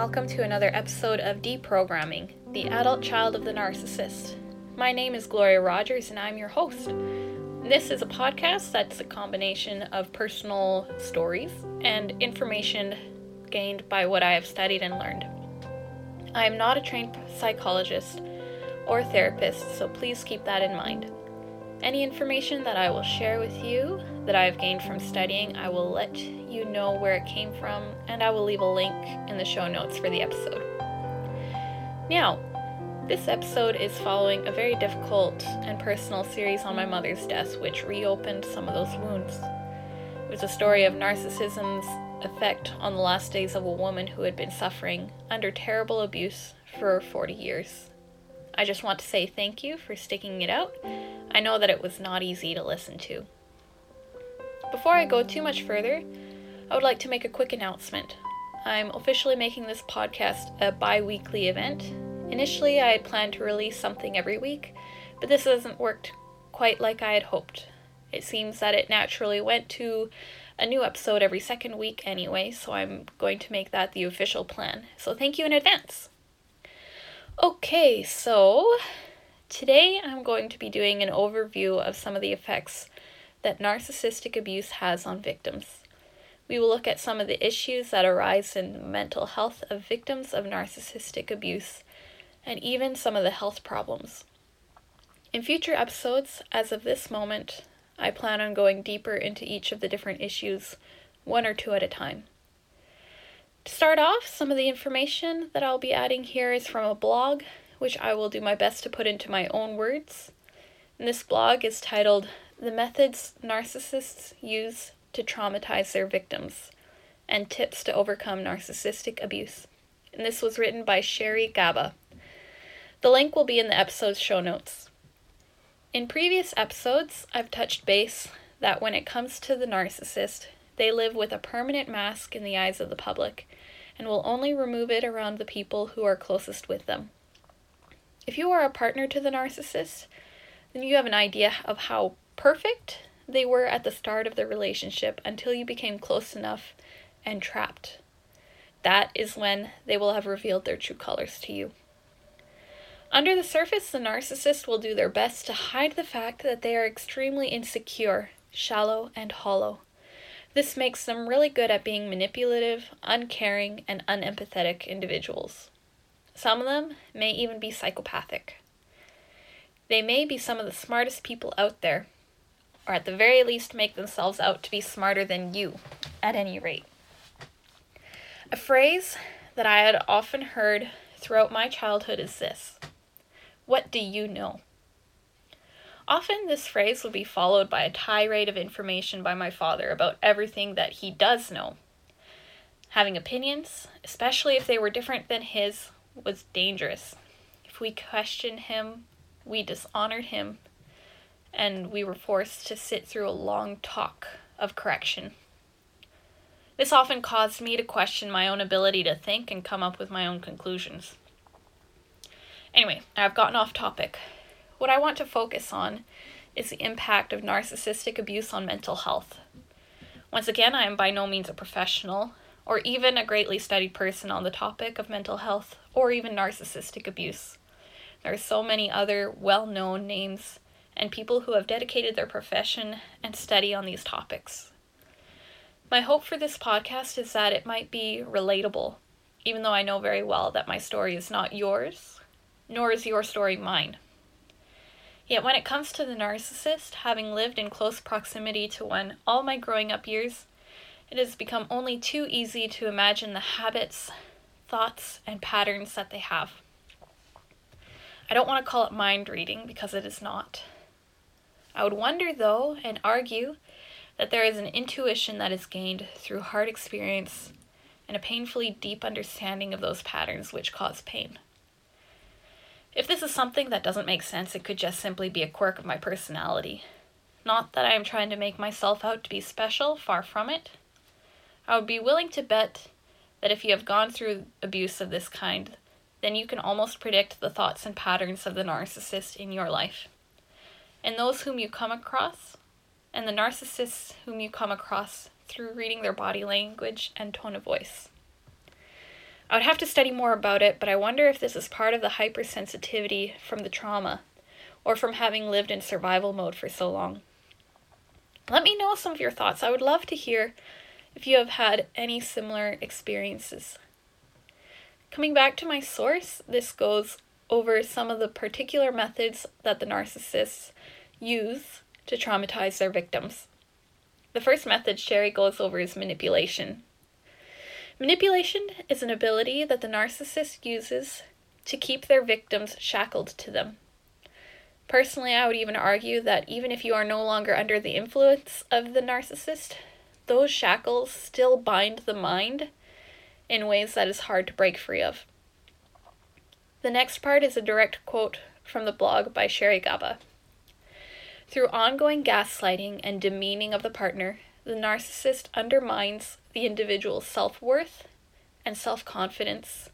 Welcome to another episode of Deprogramming, the adult child of the narcissist. My name is Gloria Rodgers, and I'm your host. This is a podcast that's a combination of personal stories and information gained by what I have studied and learned. I am not a trained psychologist or therapist, so please keep that in mind. Any information that I will share with you that I have gained from studying, I will let you know where it came from, and I will leave a link in the show notes for the episode. Now, this episode is following a very difficult and personal series on my mother's death, which reopened some of those wounds. It was a story of narcissism's effect on the last days of a woman who had been suffering under terrible abuse for 40 years. I just want to say thank you for sticking it out. I know that it was not easy to listen to. Before I go too much further, I would like to make a quick announcement. I'm officially making this podcast a bi weekly event. Initially, I had planned to release something every week, but this hasn't worked quite like I had hoped. It seems that it naturally went to a new episode every second week anyway, so I'm going to make that the official plan. So thank you in advance. Okay, so today I'm going to be doing an overview of some of the effects that narcissistic abuse has on victims. We will look at some of the issues that arise in mental health of victims of narcissistic abuse and even some of the health problems. In future episodes, as of this moment, I plan on going deeper into each of the different issues, one or two at a time. To start off, some of the information that I'll be adding here is from a blog, which I will do my best to put into my own words. And this blog is titled The Methods Narcissists Use to Traumatize Their Victims and Tips to Overcome Narcissistic Abuse. And this was written by Sherry Gaba. The link will be in the episode's show notes. In previous episodes, I've touched base that when it comes to the narcissist, they live with a permanent mask in the eyes of the public and will only remove it around the people who are closest with them. If you are a partner to the narcissist, then you have an idea of how perfect they were at the start of the relationship until you became close enough and trapped. That is when they will have revealed their true colors to you. Under the surface, the narcissist will do their best to hide the fact that they are extremely insecure, shallow, and hollow. This makes them really good at being manipulative, uncaring, and unempathetic individuals. Some of them may even be psychopathic. They may be some of the smartest people out there, or at the very least make themselves out to be smarter than you, at any rate. A phrase that I had often heard throughout my childhood is this What do you know? Often, this phrase would be followed by a tirade of information by my father about everything that he does know. Having opinions, especially if they were different than his, was dangerous. If we questioned him, we dishonored him, and we were forced to sit through a long talk of correction. This often caused me to question my own ability to think and come up with my own conclusions. Anyway, I've gotten off topic. What I want to focus on is the impact of narcissistic abuse on mental health. Once again, I am by no means a professional or even a greatly studied person on the topic of mental health or even narcissistic abuse. There are so many other well known names and people who have dedicated their profession and study on these topics. My hope for this podcast is that it might be relatable, even though I know very well that my story is not yours, nor is your story mine. Yet when it comes to the narcissist, having lived in close proximity to one all my growing up years, it has become only too easy to imagine the habits, thoughts, and patterns that they have. I don't want to call it mind reading because it is not. I would wonder, though, and argue that there is an intuition that is gained through hard experience and a painfully deep understanding of those patterns which cause pain. If this is something that doesn't make sense, it could just simply be a quirk of my personality. Not that I am trying to make myself out to be special, far from it. I would be willing to bet that if you have gone through abuse of this kind, then you can almost predict the thoughts and patterns of the narcissist in your life. And those whom you come across, and the narcissists whom you come across through reading their body language and tone of voice. I would have to study more about it, but I wonder if this is part of the hypersensitivity from the trauma or from having lived in survival mode for so long. Let me know some of your thoughts. I would love to hear if you have had any similar experiences. Coming back to my source, this goes over some of the particular methods that the narcissists use to traumatize their victims. The first method Sherry goes over is manipulation. Manipulation is an ability that the narcissist uses to keep their victims shackled to them. Personally, I would even argue that even if you are no longer under the influence of the narcissist, those shackles still bind the mind in ways that is hard to break free of. The next part is a direct quote from the blog by Sherry Gaba. Through ongoing gaslighting and demeaning of the partner, the narcissist undermines the individual's self worth and self confidence,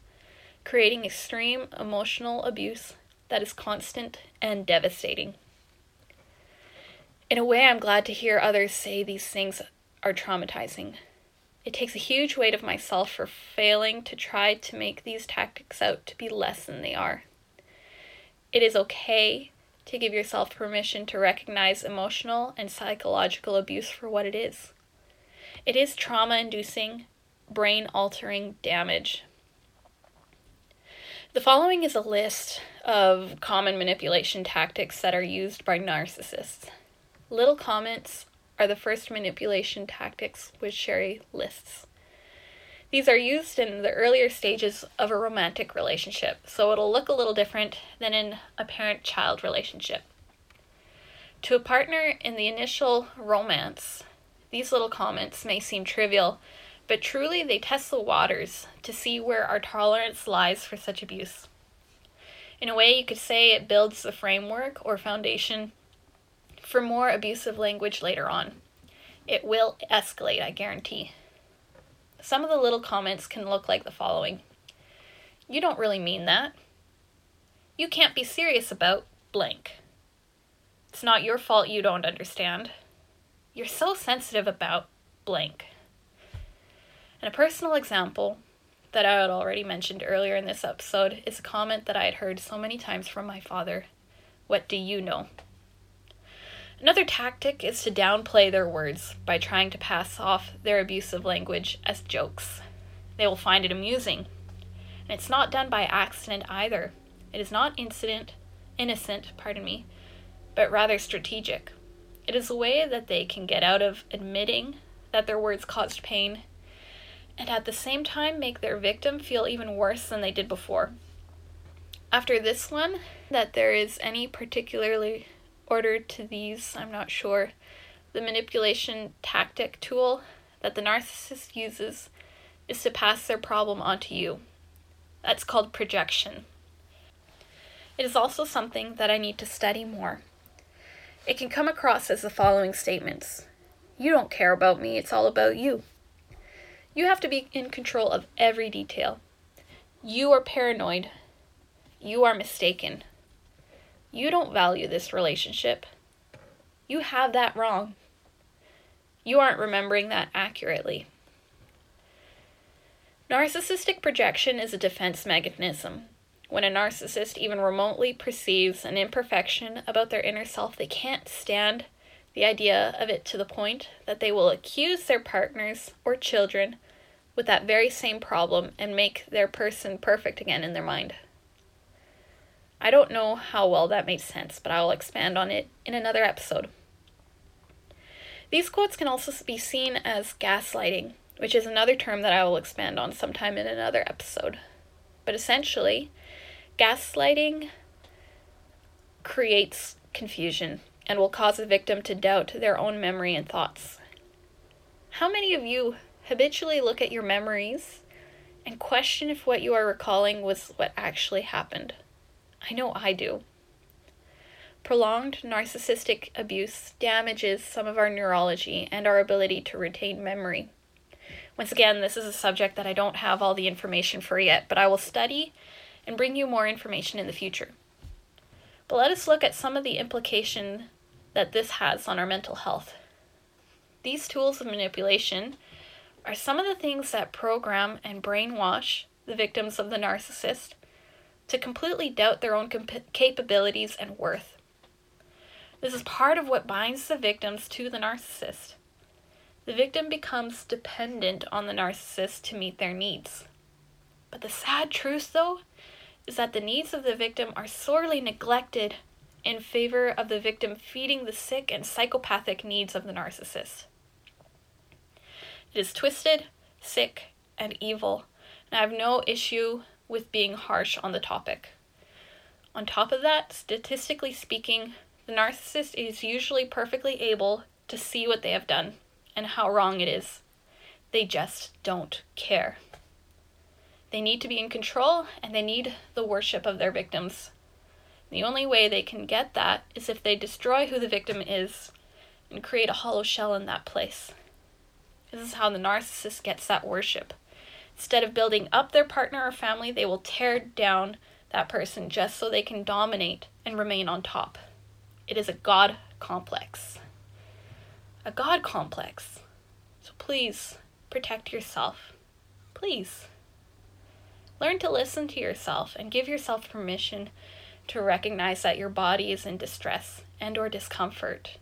creating extreme emotional abuse that is constant and devastating. In a way, I'm glad to hear others say these things are traumatizing. It takes a huge weight of myself for failing to try to make these tactics out to be less than they are. It is okay to give yourself permission to recognize emotional and psychological abuse for what it is. It is trauma inducing, brain altering damage. The following is a list of common manipulation tactics that are used by narcissists. Little comments are the first manipulation tactics which Sherry lists. These are used in the earlier stages of a romantic relationship, so it'll look a little different than in a parent child relationship. To a partner in the initial romance, these little comments may seem trivial, but truly they test the waters to see where our tolerance lies for such abuse. In a way, you could say it builds the framework or foundation for more abusive language later on. It will escalate, I guarantee. Some of the little comments can look like the following You don't really mean that. You can't be serious about blank. It's not your fault you don't understand. You're so sensitive about blank. And a personal example that I had already mentioned earlier in this episode is a comment that I had heard so many times from my father What do you know? Another tactic is to downplay their words by trying to pass off their abusive language as jokes. They will find it amusing. And it's not done by accident either. It is not incident, innocent, pardon me, but rather strategic. It is a way that they can get out of admitting that their words caused pain and at the same time make their victim feel even worse than they did before. After this one, that there is any particularly order to these, I'm not sure. The manipulation tactic tool that the narcissist uses is to pass their problem onto you. That's called projection. It is also something that I need to study more. It can come across as the following statements You don't care about me, it's all about you. You have to be in control of every detail. You are paranoid. You are mistaken. You don't value this relationship. You have that wrong. You aren't remembering that accurately. Narcissistic projection is a defense mechanism. When a narcissist even remotely perceives an imperfection about their inner self, they can't stand the idea of it to the point that they will accuse their partners or children with that very same problem and make their person perfect again in their mind. I don't know how well that makes sense, but I will expand on it in another episode. These quotes can also be seen as gaslighting, which is another term that I will expand on sometime in another episode. But essentially, gaslighting creates confusion and will cause a victim to doubt their own memory and thoughts. How many of you habitually look at your memories and question if what you are recalling was what actually happened? I know I do. Prolonged narcissistic abuse damages some of our neurology and our ability to retain memory. Once again, this is a subject that I don't have all the information for yet, but I will study and bring you more information in the future. But let us look at some of the implication that this has on our mental health. These tools of manipulation are some of the things that program and brainwash the victims of the narcissist, to completely doubt their own comp- capabilities and worth. This is part of what binds the victims to the narcissist. The victim becomes dependent on the narcissist to meet their needs. But the sad truth, though, is that the needs of the victim are sorely neglected in favor of the victim feeding the sick and psychopathic needs of the narcissist. It is twisted, sick, and evil, and I have no issue with being harsh on the topic. On top of that, statistically speaking, the narcissist is usually perfectly able to see what they have done and how wrong it is. They just don't care. They need to be in control and they need the worship of their victims. The only way they can get that is if they destroy who the victim is and create a hollow shell in that place. This is how the narcissist gets that worship. Instead of building up their partner or family, they will tear down that person just so they can dominate and remain on top. It is a God complex. A God complex. So please protect yourself. Please. Learn to listen to yourself and give yourself permission to recognize that your body is in distress and or discomfort.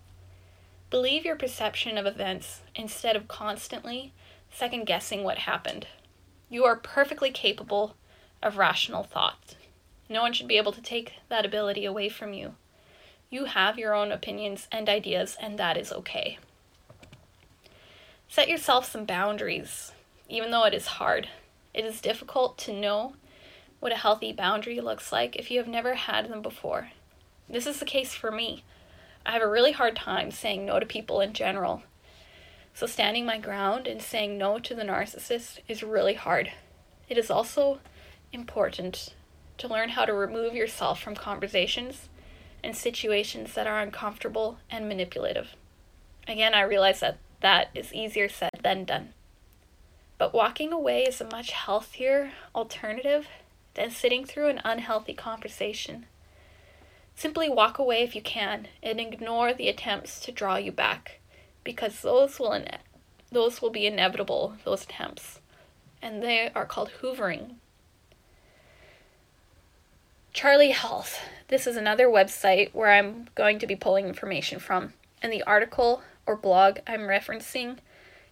Believe your perception of events instead of constantly second guessing what happened. You are perfectly capable of rational thought. No one should be able to take that ability away from you. You have your own opinions and ideas, and that is okay. Set yourself some boundaries, even though it is hard. It is difficult to know what a healthy boundary looks like if you have never had them before. This is the case for me. I have a really hard time saying no to people in general. So, standing my ground and saying no to the narcissist is really hard. It is also important to learn how to remove yourself from conversations and situations that are uncomfortable and manipulative. Again, I realize that that is easier said than done. But walking away is a much healthier alternative than sitting through an unhealthy conversation. Simply walk away if you can and ignore the attempts to draw you back because those will ine- those will be inevitable those attempts and they are called hoovering. Charlie Health. This is another website where I'm going to be pulling information from and the article or blog I'm referencing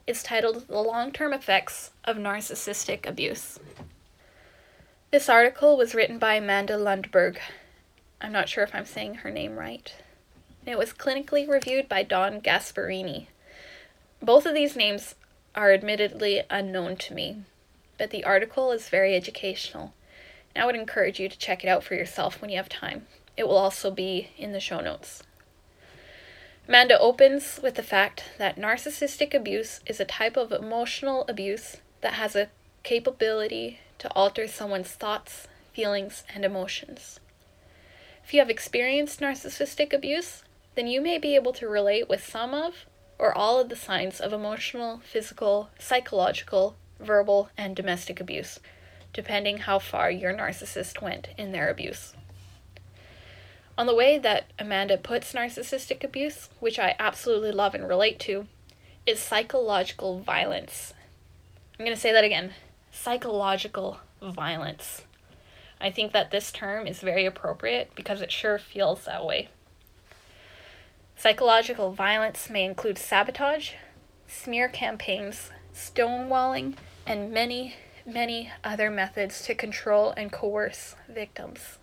is titled The Long Term Effects of Narcissistic Abuse. This article was written by Amanda Lundberg. I'm not sure if I'm saying her name right. It was clinically reviewed by Don Gasparini. Both of these names are admittedly unknown to me, but the article is very educational. And I would encourage you to check it out for yourself when you have time. It will also be in the show notes. Amanda opens with the fact that narcissistic abuse is a type of emotional abuse that has a capability to alter someone's thoughts, feelings, and emotions. If you have experienced narcissistic abuse, then you may be able to relate with some of or all of the signs of emotional, physical, psychological, verbal, and domestic abuse, depending how far your narcissist went in their abuse. On the way that Amanda puts narcissistic abuse, which I absolutely love and relate to, is psychological violence. I'm going to say that again psychological violence. I think that this term is very appropriate because it sure feels that way. Psychological violence may include sabotage, smear campaigns, stonewalling, and many, many other methods to control and coerce victims.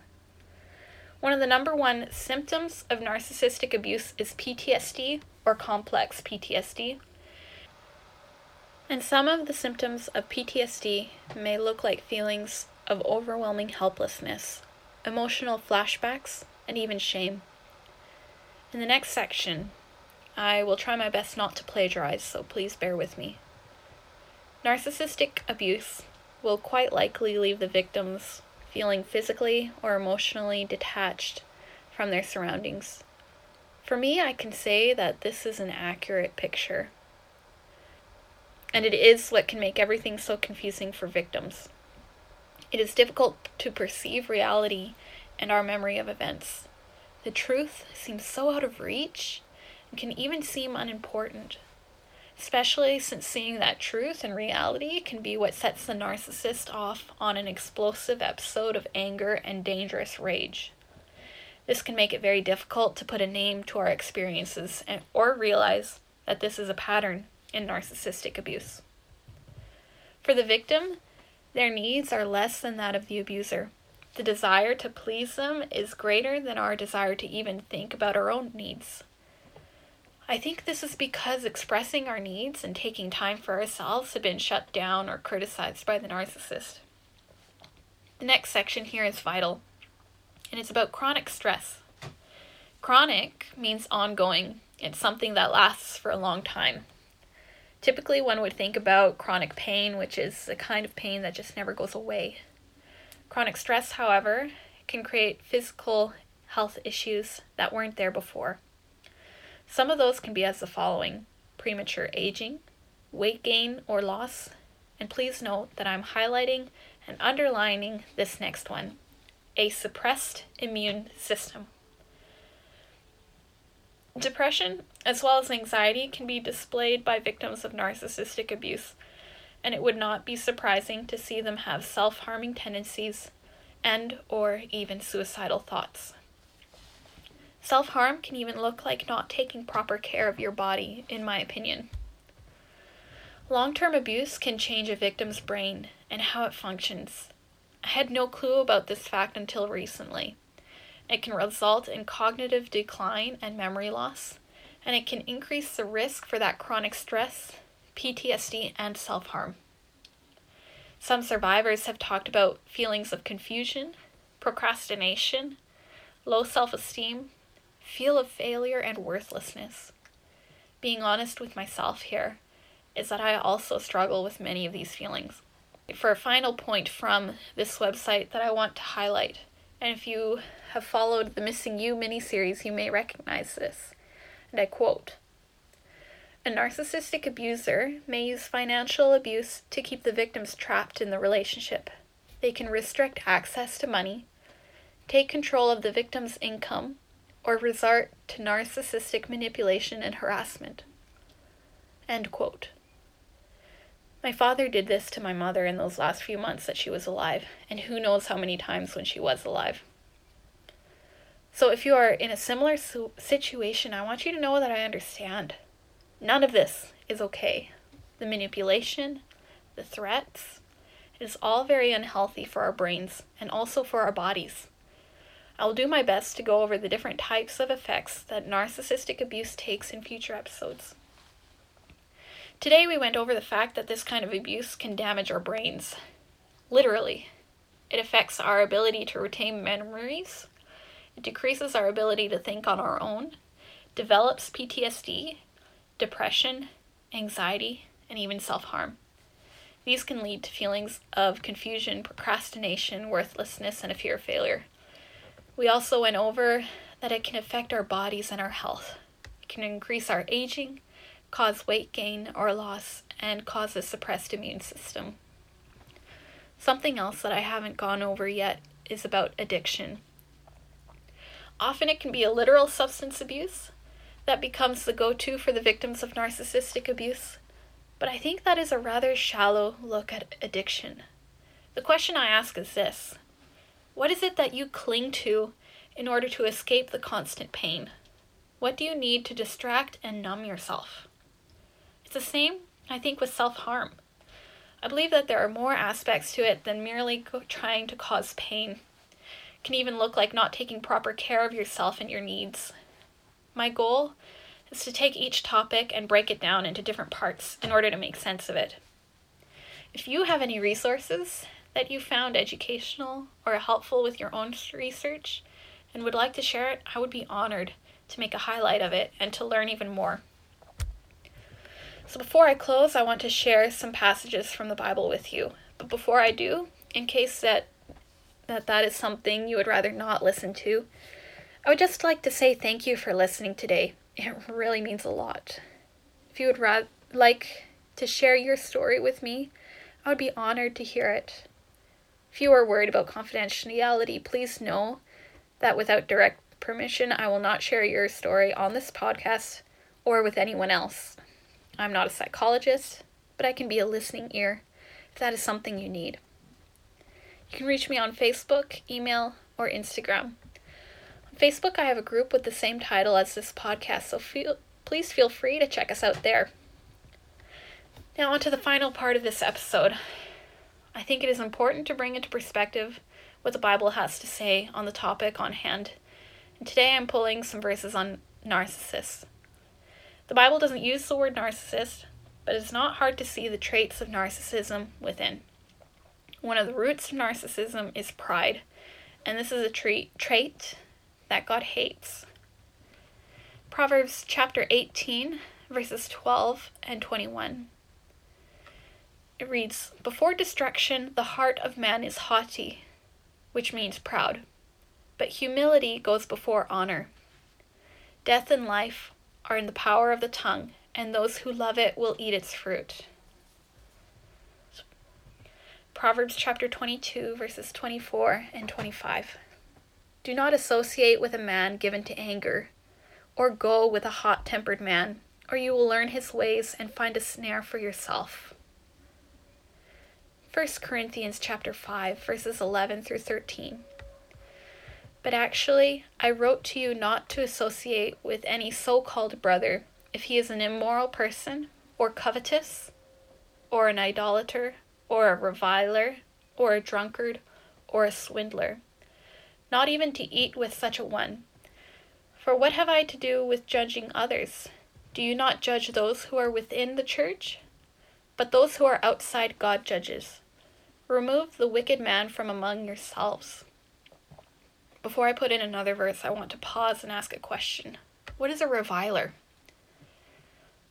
One of the number one symptoms of narcissistic abuse is PTSD or complex PTSD. And some of the symptoms of PTSD may look like feelings of overwhelming helplessness, emotional flashbacks, and even shame. In the next section, I will try my best not to plagiarize, so please bear with me. Narcissistic abuse will quite likely leave the victims feeling physically or emotionally detached from their surroundings. For me, I can say that this is an accurate picture. And it is what can make everything so confusing for victims. It is difficult to perceive reality and our memory of events. The truth seems so out of reach and can even seem unimportant. especially since seeing that truth and reality can be what sets the narcissist off on an explosive episode of anger and dangerous rage. This can make it very difficult to put a name to our experiences and, or realize that this is a pattern in narcissistic abuse. For the victim, their needs are less than that of the abuser. The desire to please them is greater than our desire to even think about our own needs. I think this is because expressing our needs and taking time for ourselves have been shut down or criticized by the narcissist. The next section here is vital, and it's about chronic stress. Chronic means ongoing, it's something that lasts for a long time. Typically, one would think about chronic pain, which is a kind of pain that just never goes away. Chronic stress, however, can create physical health issues that weren't there before. Some of those can be as the following premature aging, weight gain or loss, and please note that I'm highlighting and underlining this next one a suppressed immune system. Depression, as well as anxiety, can be displayed by victims of narcissistic abuse, and it would not be surprising to see them have self-harming tendencies and or even suicidal thoughts. Self-harm can even look like not taking proper care of your body, in my opinion. Long-term abuse can change a victim's brain and how it functions. I had no clue about this fact until recently. It can result in cognitive decline and memory loss, and it can increase the risk for that chronic stress, PTSD, and self harm. Some survivors have talked about feelings of confusion, procrastination, low self esteem, feel of failure, and worthlessness. Being honest with myself here is that I also struggle with many of these feelings. For a final point from this website that I want to highlight, and if you have followed the Missing You miniseries, you may recognize this. And I quote A narcissistic abuser may use financial abuse to keep the victims trapped in the relationship. They can restrict access to money, take control of the victim's income, or resort to narcissistic manipulation and harassment. End quote. My father did this to my mother in those last few months that she was alive, and who knows how many times when she was alive. So, if you are in a similar situation, I want you to know that I understand. None of this is okay. The manipulation, the threats, it is all very unhealthy for our brains and also for our bodies. I will do my best to go over the different types of effects that narcissistic abuse takes in future episodes. Today, we went over the fact that this kind of abuse can damage our brains. Literally, it affects our ability to retain memories, it decreases our ability to think on our own, develops PTSD, depression, anxiety, and even self harm. These can lead to feelings of confusion, procrastination, worthlessness, and a fear of failure. We also went over that it can affect our bodies and our health. It can increase our aging, cause weight gain or loss, and cause a suppressed immune system. Something else that I haven't gone over yet is about addiction. Often it can be a literal substance abuse that becomes the go to for the victims of narcissistic abuse, but I think that is a rather shallow look at addiction. The question I ask is this What is it that you cling to in order to escape the constant pain? What do you need to distract and numb yourself? It's the same, I think, with self harm. I believe that there are more aspects to it than merely trying to cause pain. It can even look like not taking proper care of yourself and your needs. My goal is to take each topic and break it down into different parts in order to make sense of it. If you have any resources that you found educational or helpful with your own research and would like to share it, I would be honored to make a highlight of it and to learn even more. So before I close, I want to share some passages from the Bible with you. But before I do, in case that that that is something you would rather not listen to, I would just like to say thank you for listening today. It really means a lot. If you would rather like to share your story with me, I would be honored to hear it. If you are worried about confidentiality, please know that without direct permission, I will not share your story on this podcast or with anyone else. I'm not a psychologist, but I can be a listening ear if that is something you need. You can reach me on Facebook, email, or Instagram. Facebook, I have a group with the same title as this podcast, so feel, please feel free to check us out there. Now, on to the final part of this episode. I think it is important to bring into perspective what the Bible has to say on the topic on hand. And today I'm pulling some verses on narcissists. The Bible doesn't use the word narcissist, but it's not hard to see the traits of narcissism within. One of the roots of narcissism is pride, and this is a trait, trait that God hates. Proverbs chapter 18, verses 12 and 21. It reads Before destruction, the heart of man is haughty, which means proud, but humility goes before honor. Death and life are in the power of the tongue, and those who love it will eat its fruit. Proverbs chapter 22, verses 24 and 25. Do not associate with a man given to anger, or go with a hot tempered man, or you will learn his ways and find a snare for yourself. 1 Corinthians chapter 5 verses 11 through 13. But actually, I wrote to you not to associate with any so-called brother if he is an immoral person or covetous or an idolater or a reviler or a drunkard or a swindler. Not even to eat with such a one. For what have I to do with judging others? Do you not judge those who are within the church? But those who are outside God judges. Remove the wicked man from among yourselves. Before I put in another verse, I want to pause and ask a question. What is a reviler?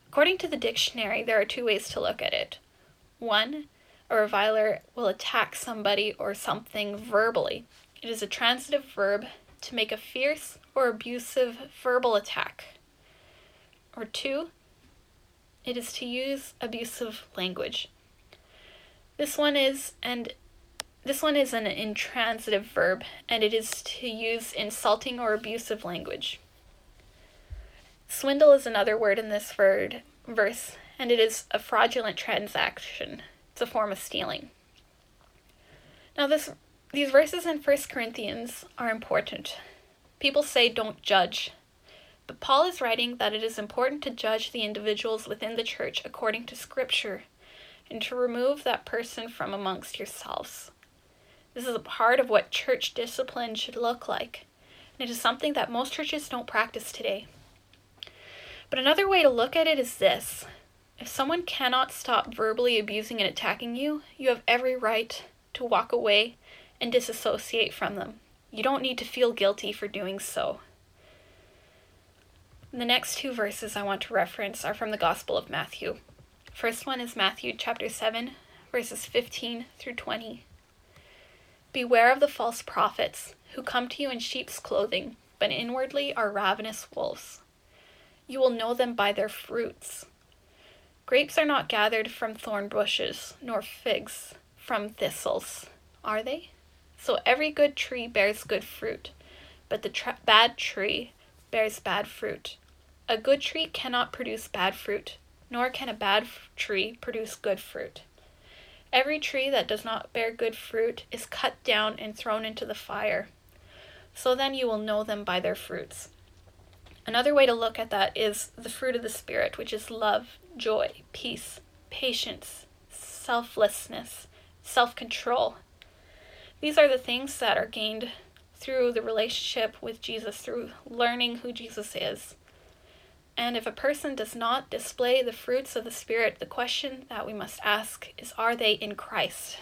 According to the dictionary, there are two ways to look at it. One, a reviler will attack somebody or something verbally. It is a transitive verb to make a fierce or abusive verbal attack. Or two, it is to use abusive language. This one is and this one is an intransitive verb and it is to use insulting or abusive language. Swindle is another word in this word, verse and it is a fraudulent transaction. It's a form of stealing. Now this these verses in 1 Corinthians are important. People say don't judge, but Paul is writing that it is important to judge the individuals within the church according to Scripture and to remove that person from amongst yourselves. This is a part of what church discipline should look like, and it is something that most churches don't practice today. But another way to look at it is this if someone cannot stop verbally abusing and attacking you, you have every right to walk away and disassociate from them. You don't need to feel guilty for doing so. The next two verses I want to reference are from the Gospel of Matthew. First one is Matthew chapter 7, verses 15 through 20. Beware of the false prophets who come to you in sheep's clothing, but inwardly are ravenous wolves. You will know them by their fruits. Grapes are not gathered from thorn bushes, nor figs from thistles, are they? So every good tree bears good fruit, but the tra- bad tree bears bad fruit. A good tree cannot produce bad fruit, nor can a bad f- tree produce good fruit. Every tree that does not bear good fruit is cut down and thrown into the fire. So then you will know them by their fruits. Another way to look at that is the fruit of the Spirit, which is love, joy, peace, patience, selflessness, self control. These are the things that are gained through the relationship with Jesus, through learning who Jesus is. And if a person does not display the fruits of the Spirit, the question that we must ask is Are they in Christ?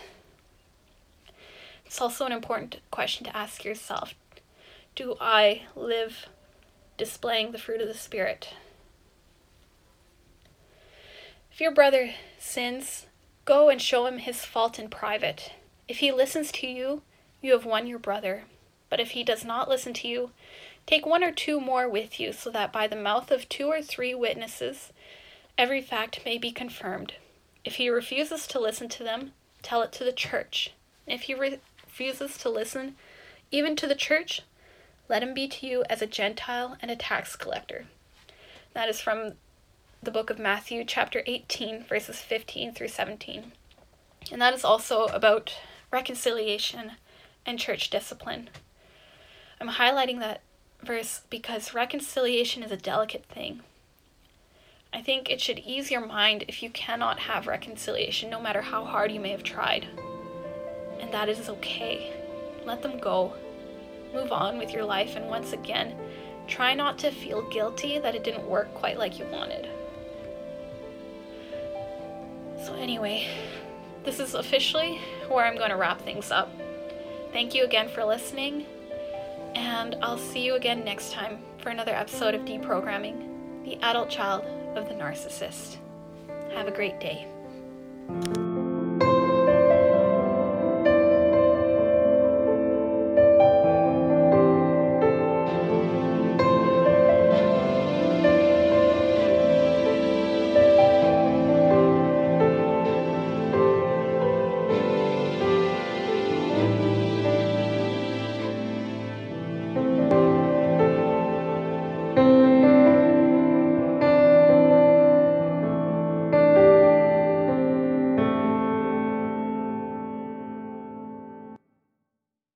It's also an important question to ask yourself Do I live displaying the fruit of the Spirit? If your brother sins, go and show him his fault in private. If he listens to you, you have won your brother. But if he does not listen to you, Take one or two more with you, so that by the mouth of two or three witnesses every fact may be confirmed. If he refuses to listen to them, tell it to the church. If he re- refuses to listen even to the church, let him be to you as a Gentile and a tax collector. That is from the book of Matthew, chapter 18, verses 15 through 17. And that is also about reconciliation and church discipline. I'm highlighting that verse because reconciliation is a delicate thing. I think it should ease your mind if you cannot have reconciliation, no matter how hard you may have tried. And that is okay. Let them go. Move on with your life, and once again, try not to feel guilty that it didn't work quite like you wanted. So, anyway, this is officially where I'm going to wrap things up. Thank you again for listening, and I'll see you again next time for another episode of Deprogramming The Adult Child of the Narcissist. Have a great day.